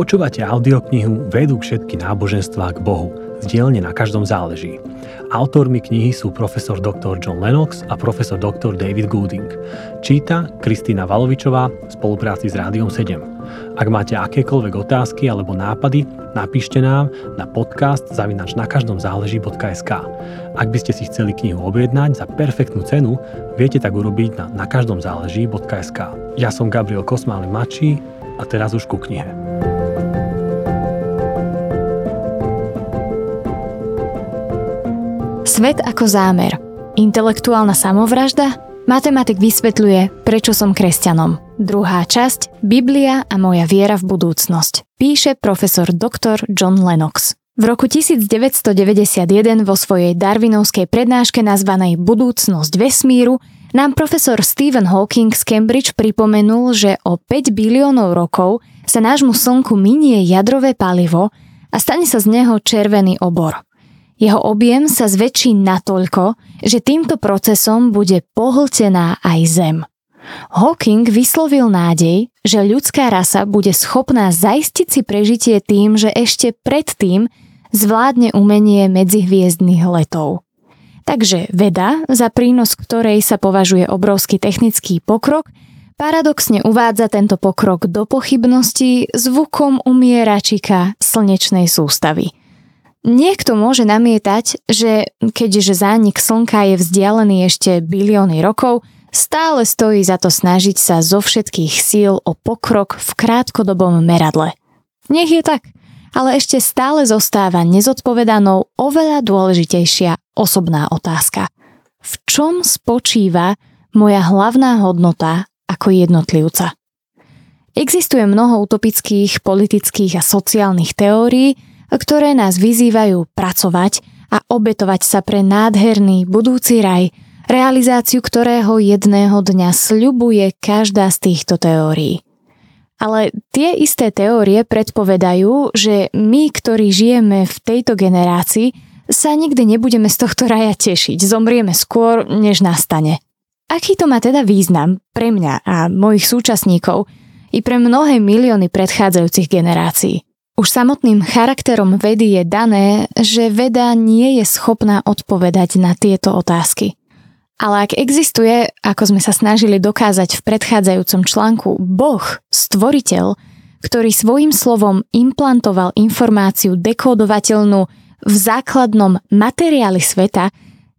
Počúvate audioknihu Vedú všetky náboženstvá k Bohu. Z na každom záleží. Autormi knihy sú profesor dr. John Lennox a profesor dr. David Gooding. Číta Kristýna Valovičová v spolupráci s Rádiom 7. Ak máte akékoľvek otázky alebo nápady, napíšte nám na podcast zavinač na každom záleží.sk. Ak by ste si chceli knihu objednať za perfektnú cenu, viete tak urobiť na nakaždomzáleží.sk. Ja som Gabriel Kosmály Mačí a teraz už ku knihe. Svet ako zámer. Intelektuálna samovražda? Matematik vysvetľuje, prečo som kresťanom. Druhá časť Biblia a moja viera v budúcnosť. Píše profesor dr. John Lennox. V roku 1991 vo svojej darwinovskej prednáške nazvanej Budúcnosť vesmíru nám profesor Stephen Hawking z Cambridge pripomenul, že o 5 biliónov rokov sa nášmu Slnku minie jadrové palivo a stane sa z neho červený obor. Jeho objem sa zväčší natoľko, že týmto procesom bude pohltená aj Zem. Hawking vyslovil nádej, že ľudská rasa bude schopná zaistiť si prežitie tým, že ešte predtým zvládne umenie medzihviezdnych letov. Takže veda, za prínos ktorej sa považuje obrovský technický pokrok, paradoxne uvádza tento pokrok do pochybnosti zvukom umieračika slnečnej sústavy – Niekto môže namietať, že keďže zánik Slnka je vzdialený ešte bilióny rokov, stále stojí za to snažiť sa zo všetkých síl o pokrok v krátkodobom meradle. Nech je tak, ale ešte stále zostáva nezodpovedanou oveľa dôležitejšia osobná otázka. V čom spočíva moja hlavná hodnota ako jednotlivca? Existuje mnoho utopických, politických a sociálnych teórií, ktoré nás vyzývajú pracovať a obetovať sa pre nádherný budúci raj, realizáciu ktorého jedného dňa sľubuje každá z týchto teórií. Ale tie isté teórie predpovedajú, že my, ktorí žijeme v tejto generácii, sa nikdy nebudeme z tohto raja tešiť, zomrieme skôr, než nastane. Aký to má teda význam pre mňa a mojich súčasníkov i pre mnohé milióny predchádzajúcich generácií? Už samotným charakterom vedy je dané, že veda nie je schopná odpovedať na tieto otázky. Ale ak existuje, ako sme sa snažili dokázať v predchádzajúcom článku, Boh, stvoriteľ, ktorý svojim slovom implantoval informáciu dekódovateľnú v základnom materiáli sveta,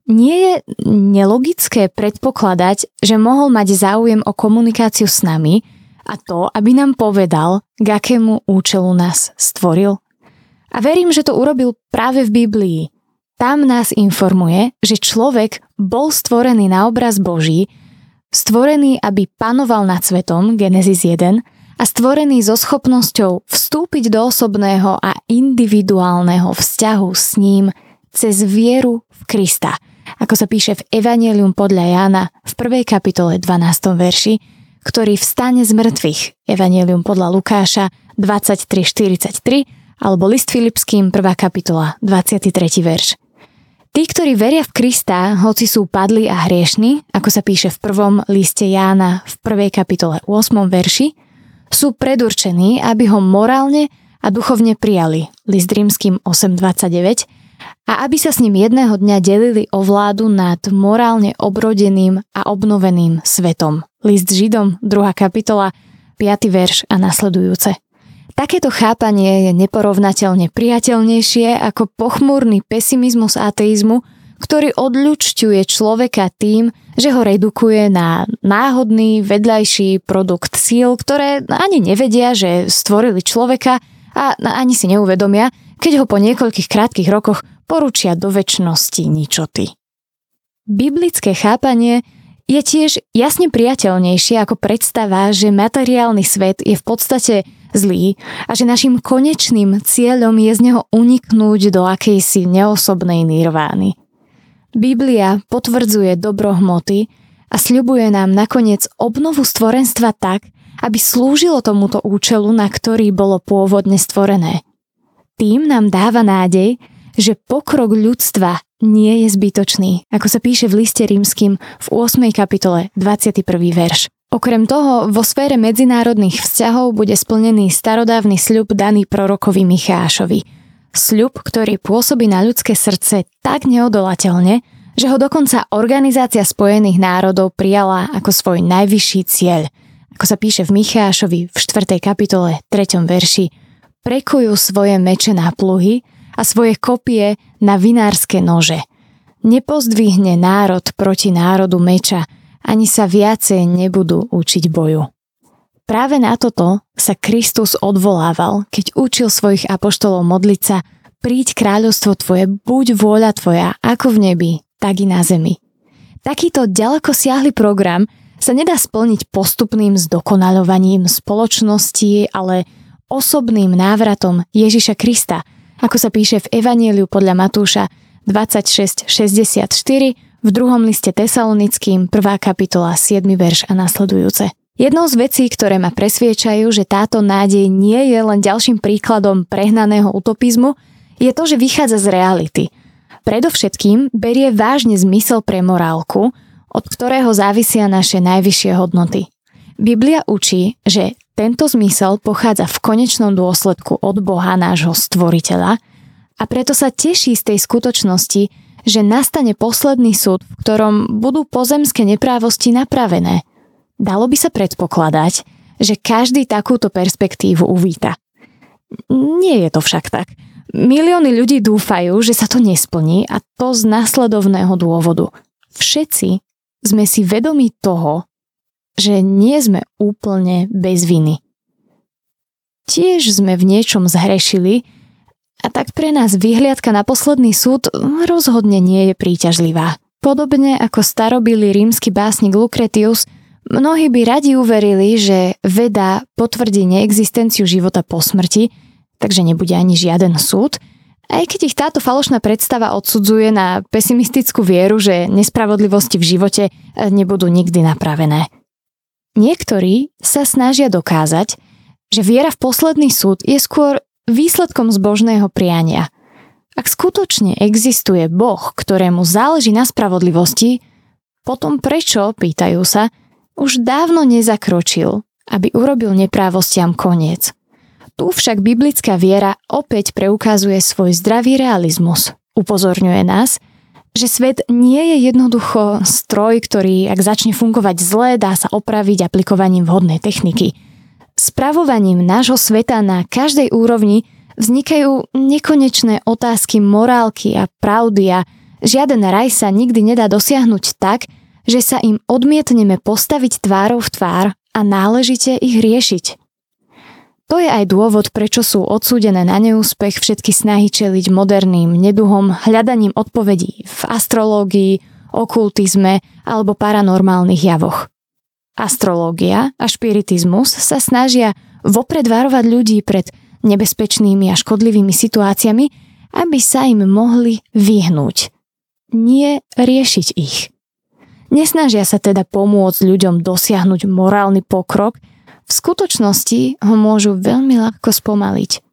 nie je nelogické predpokladať, že mohol mať záujem o komunikáciu s nami, a to, aby nám povedal, k akému účelu nás stvoril. A verím, že to urobil práve v Biblii. Tam nás informuje, že človek bol stvorený na obraz Boží, stvorený, aby panoval nad svetom, Genesis 1, a stvorený so schopnosťou vstúpiť do osobného a individuálneho vzťahu s ním cez vieru v Krista, ako sa píše v Evangelium podľa Jána v 1. kapitole 12. verši, ktorý vstane z mŕtvych. Evangelium podľa Lukáša 23.43 alebo list Filipským 1. kapitola 23. verš. Tí, ktorí veria v Krista, hoci sú padli a hriešni, ako sa píše v prvom liste Jána v 1. kapitole 8. verši, sú predurčení, aby ho morálne a duchovne prijali, list rímským 8.29, a aby sa s ním jedného dňa delili o vládu nad morálne obrodeným a obnoveným svetom. List Židom, 2. kapitola, 5. verš a nasledujúce. Takéto chápanie je neporovnateľne priateľnejšie ako pochmúrny pesimizmus ateizmu, ktorý odľučťuje človeka tým, že ho redukuje na náhodný vedľajší produkt síl, ktoré ani nevedia, že stvorili človeka a ani si neuvedomia, keď ho po niekoľkých krátkých rokoch poručia do väčšnosti ničoty. Biblické chápanie je tiež jasne priateľnejšie ako predstava, že materiálny svet je v podstate zlý a že našim konečným cieľom je z neho uniknúť do akejsi neosobnej nirvány. Biblia potvrdzuje dobro hmoty a sľubuje nám nakoniec obnovu stvorenstva tak, aby slúžilo tomuto účelu, na ktorý bolo pôvodne stvorené. Tým nám dáva nádej, že pokrok ľudstva nie je zbytočný, ako sa píše v liste rímským v 8. kapitole 21. verš. Okrem toho, vo sfére medzinárodných vzťahov bude splnený starodávny sľub daný prorokovi Michášovi. Sľub, ktorý pôsobí na ľudské srdce tak neodolateľne, že ho dokonca Organizácia spojených národov prijala ako svoj najvyšší cieľ. Ako sa píše v Michášovi v 4. kapitole 3. verši, prekujú svoje meče na pluhy a svoje kopie na vinárske nože. Nepozdvihne národ proti národu meča, ani sa viacej nebudú učiť boju. Práve na toto sa Kristus odvolával, keď učil svojich apoštolov modliť sa príď kráľovstvo tvoje, buď vôľa tvoja, ako v nebi, tak i na zemi. Takýto ďaleko siahly program sa nedá splniť postupným zdokonaľovaním spoločnosti, ale osobným návratom Ježiša Krista, ako sa píše v Evanieliu podľa Matúša 26.64 v druhom liste Tesalonickým, 1. kapitola, 7. verš a nasledujúce. Jednou z vecí, ktoré ma presviečajú, že táto nádej nie je len ďalším príkladom prehnaného utopizmu, je to, že vychádza z reality. Predovšetkým berie vážne zmysel pre morálku, od ktorého závisia naše najvyššie hodnoty. Biblia učí, že tento zmysel pochádza v konečnom dôsledku od Boha nášho stvoriteľa a preto sa teší z tej skutočnosti, že nastane posledný súd, v ktorom budú pozemské neprávosti napravené. Dalo by sa predpokladať, že každý takúto perspektívu uvíta. Nie je to však tak. Milióny ľudí dúfajú, že sa to nesplní a to z následovného dôvodu. Všetci sme si vedomi toho, že nie sme úplne bez viny. Tiež sme v niečom zhrešili, a tak pre nás vyhliadka na posledný súd rozhodne nie je príťažlivá. Podobne ako starobilý rímsky básnik Lucretius, mnohí by radi uverili, že veda potvrdí neexistenciu života po smrti, takže nebude ani žiaden súd, aj keď ich táto falošná predstava odsudzuje na pesimistickú vieru, že nespravodlivosti v živote nebudú nikdy napravené. Niektorí sa snažia dokázať, že viera v posledný súd je skôr výsledkom zbožného priania. Ak skutočne existuje Boh, ktorému záleží na spravodlivosti, potom prečo, pýtajú sa, už dávno nezakročil, aby urobil neprávostiam koniec. Tu však biblická viera opäť preukazuje svoj zdravý realizmus. Upozorňuje nás, že svet nie je jednoducho stroj, ktorý, ak začne fungovať zle, dá sa opraviť aplikovaním vhodnej techniky – Spravovaním nášho sveta na každej úrovni vznikajú nekonečné otázky morálky a pravdy a žiaden raj sa nikdy nedá dosiahnuť tak, že sa im odmietneme postaviť tvárou v tvár a náležite ich riešiť. To je aj dôvod, prečo sú odsúdené na neúspech všetky snahy čeliť moderným neduhom, hľadaním odpovedí v astrológii, okultizme alebo paranormálnych javoch. Astrológia a špiritizmus sa snažia vopred varovať ľudí pred nebezpečnými a škodlivými situáciami, aby sa im mohli vyhnúť. Nie riešiť ich. Nesnažia sa teda pomôcť ľuďom dosiahnuť morálny pokrok, v skutočnosti ho môžu veľmi ľahko spomaliť.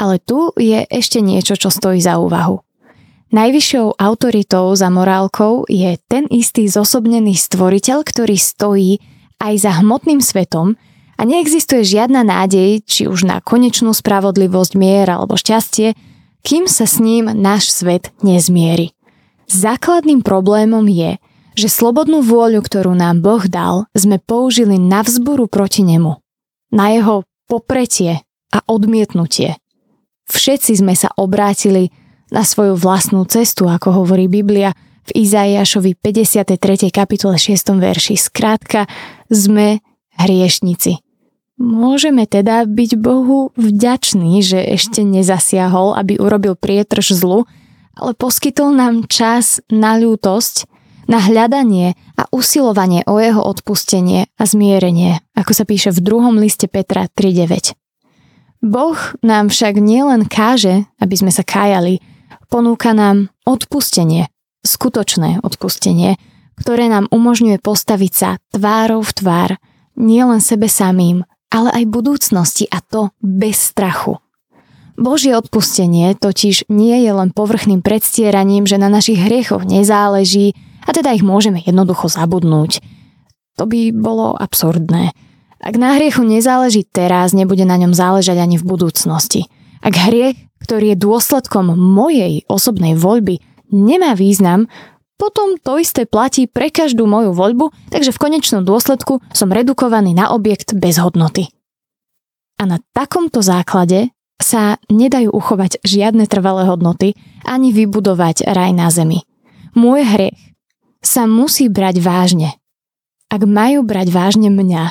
Ale tu je ešte niečo, čo stojí za úvahu. Najvyššou autoritou za morálkou je ten istý zosobnený stvoriteľ, ktorý stojí aj za hmotným svetom a neexistuje žiadna nádej, či už na konečnú spravodlivosť, mier alebo šťastie, kým sa s ním náš svet nezmieri. Základným problémom je, že slobodnú vôľu, ktorú nám Boh dal, sme použili na vzboru proti nemu. Na jeho popretie a odmietnutie. Všetci sme sa obrátili na svoju vlastnú cestu, ako hovorí Biblia, v Izaiášovi 53. kapitole 6. verši. Skrátka, sme hriešnici. Môžeme teda byť Bohu vďační, že ešte nezasiahol, aby urobil prietrž zlu, ale poskytol nám čas na ľútosť, na hľadanie a usilovanie o jeho odpustenie a zmierenie, ako sa píše v druhom liste Petra 3.9. Boh nám však nielen káže, aby sme sa kájali, ponúka nám odpustenie, skutočné odpustenie, ktoré nám umožňuje postaviť sa tvárou v tvár nielen sebe samým, ale aj budúcnosti a to bez strachu. Božie odpustenie totiž nie je len povrchným predstieraním, že na našich hriechoch nezáleží a teda ich môžeme jednoducho zabudnúť. To by bolo absurdné. Ak na hriechu nezáleží teraz, nebude na ňom záležať ani v budúcnosti. Ak hriech, ktorý je dôsledkom mojej osobnej voľby, nemá význam, potom to isté platí pre každú moju voľbu, takže v konečnom dôsledku som redukovaný na objekt bez hodnoty. A na takomto základe sa nedajú uchovať žiadne trvalé hodnoty ani vybudovať raj na zemi. Môj hriech sa musí brať vážne. Ak majú brať vážne mňa,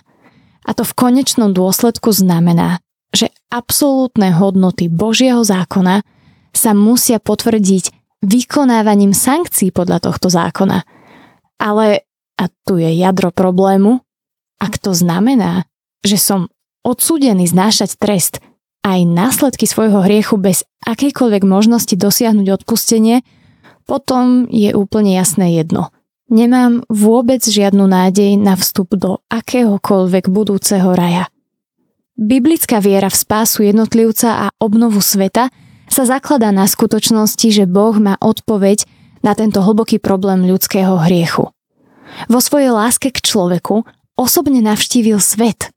a to v konečnom dôsledku znamená, že absolútne hodnoty Božieho zákona sa musia potvrdiť vykonávaním sankcií podľa tohto zákona. Ale, a tu je jadro problému, ak to znamená, že som odsúdený znášať trest aj následky svojho hriechu bez akejkoľvek možnosti dosiahnuť odpustenie, potom je úplne jasné jedno. Nemám vôbec žiadnu nádej na vstup do akéhokoľvek budúceho raja. Biblická viera v spásu jednotlivca a obnovu sveta sa zakladá na skutočnosti, že Boh má odpoveď na tento hlboký problém ľudského hriechu. Vo svojej láske k človeku osobne navštívil svet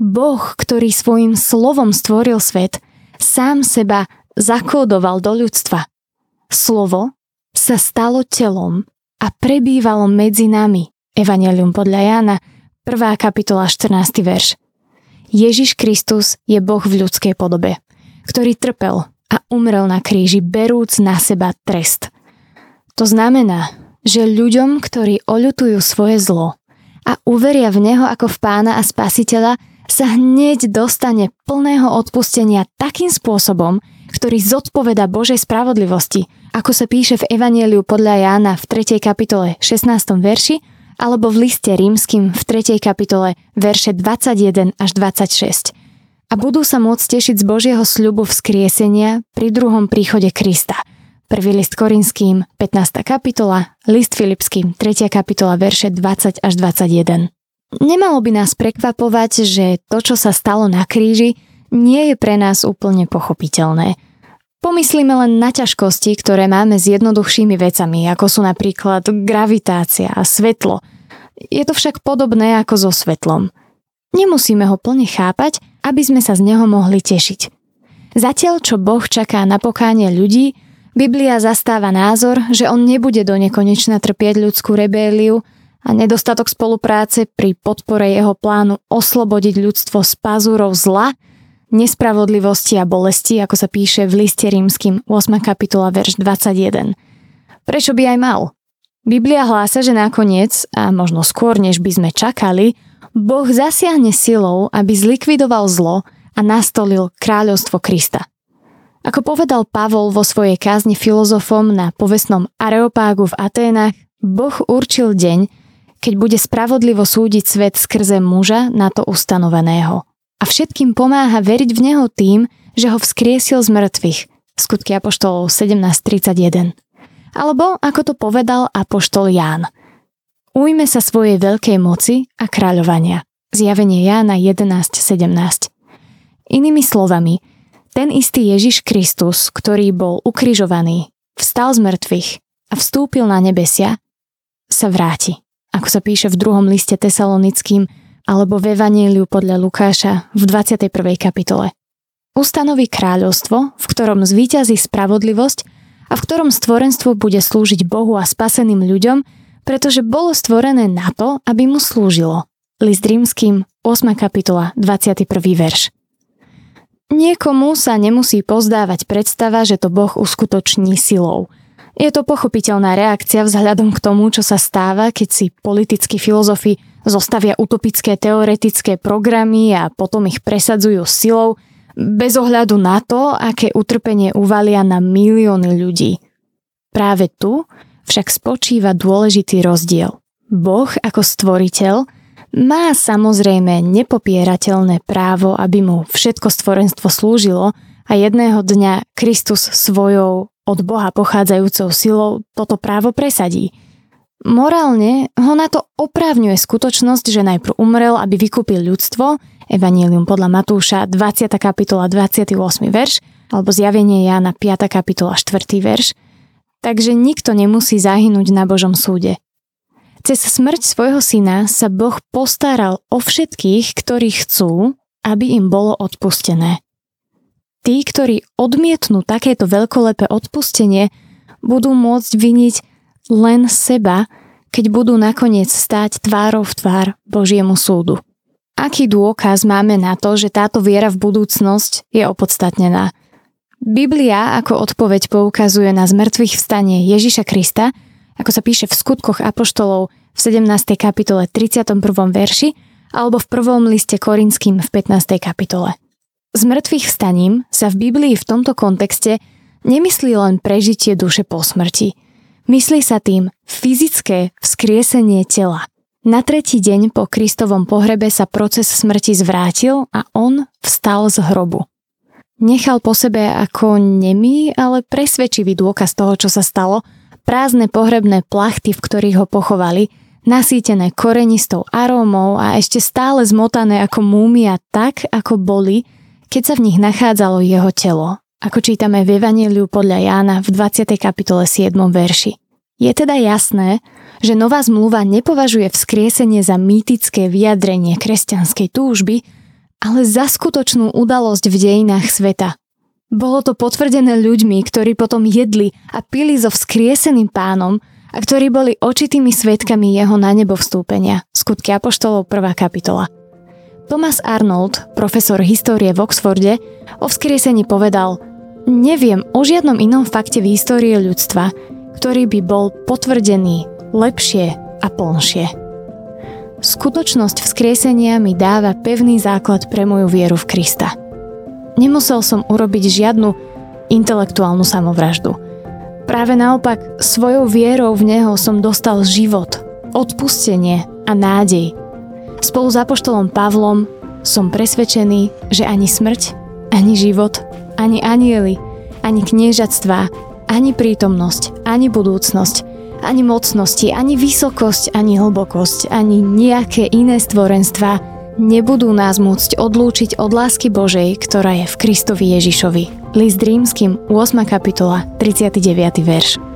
Boh, ktorý svojim slovom stvoril svet, sám seba zakódoval do ľudstva. Slovo sa stalo telom a prebývalo medzi nami. Evangelium podľa Jána, 1. kapitola 14. verš. Ježiš Kristus je Boh v ľudskej podobe, ktorý trpel a umrel na kríži, berúc na seba trest. To znamená, že ľuďom, ktorí oľutujú svoje zlo a uveria v Neho ako v pána a spasiteľa, sa hneď dostane plného odpustenia takým spôsobom, ktorý zodpoveda Božej spravodlivosti, ako sa píše v Evanieliu podľa Jána v 3. kapitole 16. verši alebo v liste rímským v 3. kapitole verše 21 až 26. A budú sa môcť tešiť z Božieho sľubu vzkriesenia pri druhom príchode Krista. Prvý list Korinským, 15. kapitola, list Filipským, 3. kapitola, verše 20 až 21. Nemalo by nás prekvapovať, že to, čo sa stalo na kríži, nie je pre nás úplne pochopiteľné. Pomyslíme len na ťažkosti, ktoré máme s jednoduchšími vecami, ako sú napríklad gravitácia a svetlo. Je to však podobné ako so svetlom. Nemusíme ho plne chápať, aby sme sa z neho mohli tešiť. Zatiaľ, čo Boh čaká na pokánie ľudí, Biblia zastáva názor, že on nebude do nekonečna trpieť ľudskú rebéliu, a nedostatok spolupráce pri podpore jeho plánu oslobodiť ľudstvo z pazúrov zla, nespravodlivosti a bolesti, ako sa píše v liste rímským 8. kapitola verš 21. Prečo by aj mal? Biblia hlása, že nakoniec, a možno skôr než by sme čakali, Boh zasiahne silou, aby zlikvidoval zlo a nastolil kráľovstvo Krista. Ako povedal Pavol vo svojej kázni filozofom na povestnom Areopágu v Aténach, Boh určil deň, keď bude spravodlivo súdiť svet skrze muža na to ustanoveného. A všetkým pomáha veriť v Neho tým, že ho vzkriesil z mŕtvych. Skutky Apoštolov 17.31. Alebo, ako to povedal Apoštol Ján. Ujme sa svojej veľkej moci a kráľovania. Zjavenie Jána 11.17. Inými slovami, ten istý Ježiš Kristus, ktorý bol ukrižovaný, vstal z mŕtvych a vstúpil na nebesia, sa vráti ako sa píše v druhom liste tesalonickým alebo v Evaníliu podľa Lukáša v 21. kapitole. Ustanoví kráľovstvo, v ktorom zvíťazí spravodlivosť a v ktorom stvorenstvo bude slúžiť Bohu a spaseným ľuďom, pretože bolo stvorené na to, aby mu slúžilo. List rímským, 8. kapitola, 21. verš. Niekomu sa nemusí pozdávať predstava, že to Boh uskutoční silou – je to pochopiteľná reakcia vzhľadom k tomu, čo sa stáva, keď si politickí filozofi zostavia utopické teoretické programy a potom ich presadzujú silou, bez ohľadu na to, aké utrpenie uvalia na milióny ľudí. Práve tu však spočíva dôležitý rozdiel. Boh ako stvoriteľ má samozrejme nepopierateľné právo, aby mu všetko stvorenstvo slúžilo a jedného dňa Kristus svojou od Boha pochádzajúcou silou toto právo presadí. Morálne ho na to oprávňuje skutočnosť, že najprv umrel, aby vykúpil ľudstvo, Evangelium podľa Matúša 20. kapitola 28. verš, alebo zjavenie Jána 5. kapitola 4. verš, takže nikto nemusí zahynúť na Božom súde. Cez smrť svojho syna sa Boh postaral o všetkých, ktorí chcú, aby im bolo odpustené. Tí, ktorí odmietnú takéto veľkolepé odpustenie, budú môcť viniť len seba, keď budú nakoniec stáť tvárou v tvár Božiemu súdu. Aký dôkaz máme na to, že táto viera v budúcnosť je opodstatnená? Biblia ako odpoveď poukazuje na zmrtvých vstanie Ježiša Krista, ako sa píše v skutkoch Apoštolov v 17. kapitole 31. verši alebo v prvom liste Korinským v 15. kapitole. S mŕtvych vstaním sa v Biblii v tomto kontexte nemyslí len prežitie duše po smrti. Myslí sa tým fyzické vzkriesenie tela. Na tretí deň po Kristovom pohrebe sa proces smrti zvrátil a on vstal z hrobu. Nechal po sebe ako nemý, ale presvedčivý dôkaz toho, čo sa stalo, prázdne pohrebné plachty, v ktorých ho pochovali, nasýtené korenistou arómou a ešte stále zmotané ako múmia tak, ako boli, keď sa v nich nachádzalo jeho telo, ako čítame v Evangeliu podľa Jána v 20. kapitole 7. verši. Je teda jasné, že nová zmluva nepovažuje vzkriesenie za mýtické vyjadrenie kresťanskej túžby, ale za skutočnú udalosť v dejinách sveta. Bolo to potvrdené ľuďmi, ktorí potom jedli a pili so vzkrieseným pánom a ktorí boli očitými svetkami jeho na nebo vstúpenia. Skutky Apoštolov 1. kapitola. Thomas Arnold, profesor histórie v Oxforde, o vzkriesení povedal Neviem o žiadnom inom fakte v histórii ľudstva, ktorý by bol potvrdený lepšie a plnšie. Skutočnosť vzkriesenia mi dáva pevný základ pre moju vieru v Krista. Nemusel som urobiť žiadnu intelektuálnu samovraždu. Práve naopak, svojou vierou v Neho som dostal život, odpustenie a nádej. Spolu s apoštolom Pavlom som presvedčený, že ani smrť, ani život, ani anieli, ani kniežatstva, ani prítomnosť, ani budúcnosť, ani mocnosti, ani vysokosť, ani hlbokosť, ani nejaké iné stvorenstva nebudú nás môcť odlúčiť od lásky Božej, ktorá je v Kristovi Ježišovi. List rímským 8. kapitola 39. verš.